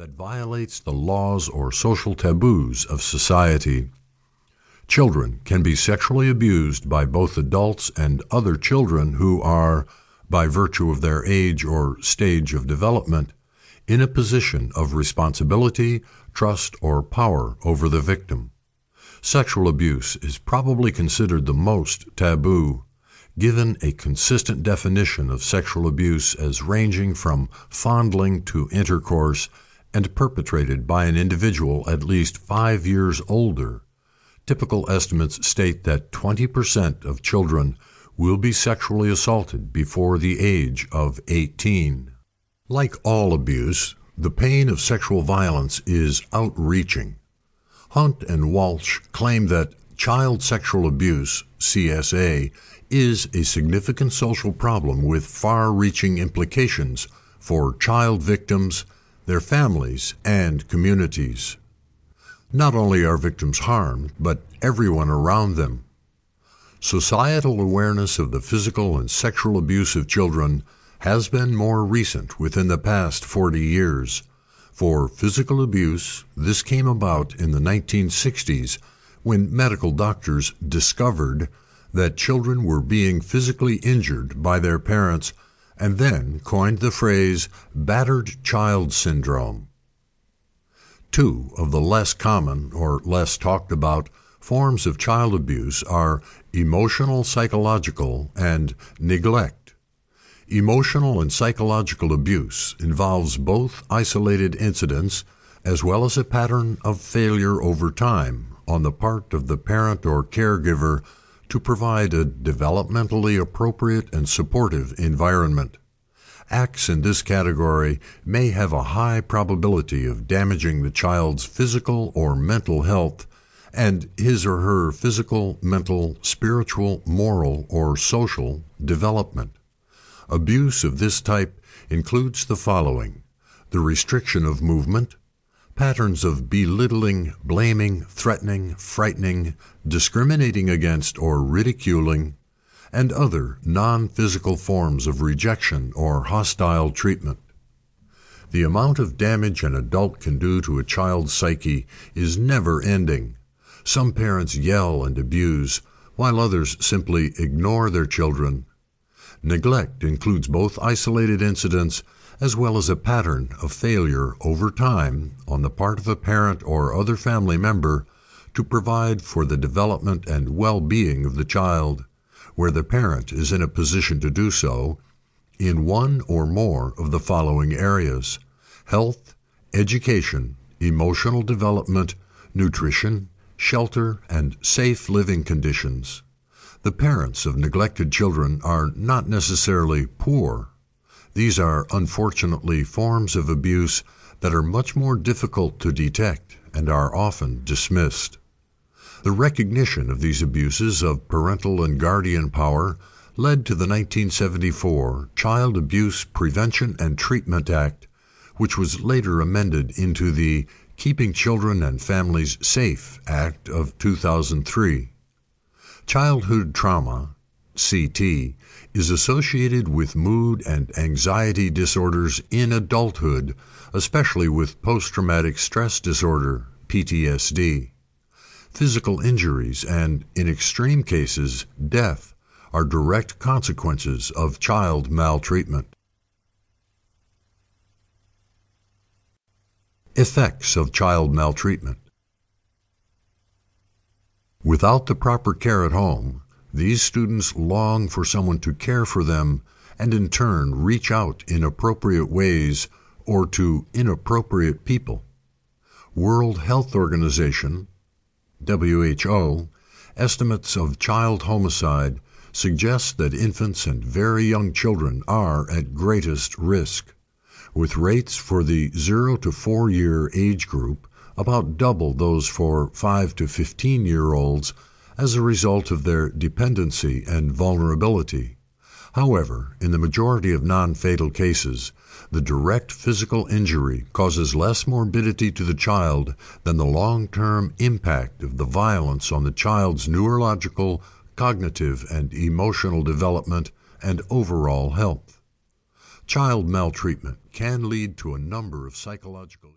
that violates the laws or social taboos of society. Children can be sexually abused by both adults and other children who are, by virtue of their age or stage of development, in a position of responsibility, trust, or power over the victim. Sexual abuse is probably considered the most taboo, given a consistent definition of sexual abuse as ranging from fondling to intercourse and perpetrated by an individual at least five years older. Typical estimates state that 20% of children will be sexually assaulted before the age of 18. Like all abuse, the pain of sexual violence is outreaching. Hunt and Walsh claim that child sexual abuse, CSA, is a significant social problem with far reaching implications for child victims their families, and communities. Not only are victims harmed, but everyone around them. Societal awareness of the physical and sexual abuse of children has been more recent within the past 40 years. For physical abuse, this came about in the 1960s when medical doctors discovered that children were being physically injured by their parents and then coined the phrase battered child syndrome. Two of the less common or less talked about forms of child abuse are emotional psychological and neglect. Emotional and psychological abuse involves both isolated incidents as well as a pattern of failure over time on the part of the parent or caregiver to provide a developmentally appropriate and supportive environment. Acts in this category may have a high probability of damaging the child's physical or mental health and his or her physical, mental, spiritual, moral, or social development. Abuse of this type includes the following the restriction of movement, patterns of belittling, blaming, threatening, frightening, discriminating against, or ridiculing, and other non physical forms of rejection or hostile treatment. The amount of damage an adult can do to a child's psyche is never ending. Some parents yell and abuse, while others simply ignore their children. Neglect includes both isolated incidents as well as a pattern of failure over time on the part of a parent or other family member to provide for the development and well being of the child, where the parent is in a position to do so, in one or more of the following areas health, education, emotional development, nutrition, shelter, and safe living conditions. The parents of neglected children are not necessarily poor these are unfortunately forms of abuse that are much more difficult to detect and are often dismissed. The recognition of these abuses of parental and guardian power led to the 1974 Child Abuse Prevention and Treatment Act, which was later amended into the Keeping Children and Families Safe Act of 2003. Childhood trauma, CT, is associated with mood and anxiety disorders in adulthood, especially with post traumatic stress disorder, PTSD. Physical injuries and, in extreme cases, death are direct consequences of child maltreatment. Effects of child maltreatment. Without the proper care at home, these students long for someone to care for them and in turn reach out in appropriate ways or to inappropriate people. World Health Organization WHO estimates of child homicide suggest that infants and very young children are at greatest risk, with rates for the 0 to 4 year age group about double those for 5 to 15 year olds as a result of their dependency and vulnerability. However, in the majority of non fatal cases, the direct physical injury causes less morbidity to the child than the long term impact of the violence on the child's neurological, cognitive, and emotional development and overall health. Child maltreatment can lead to a number of psychological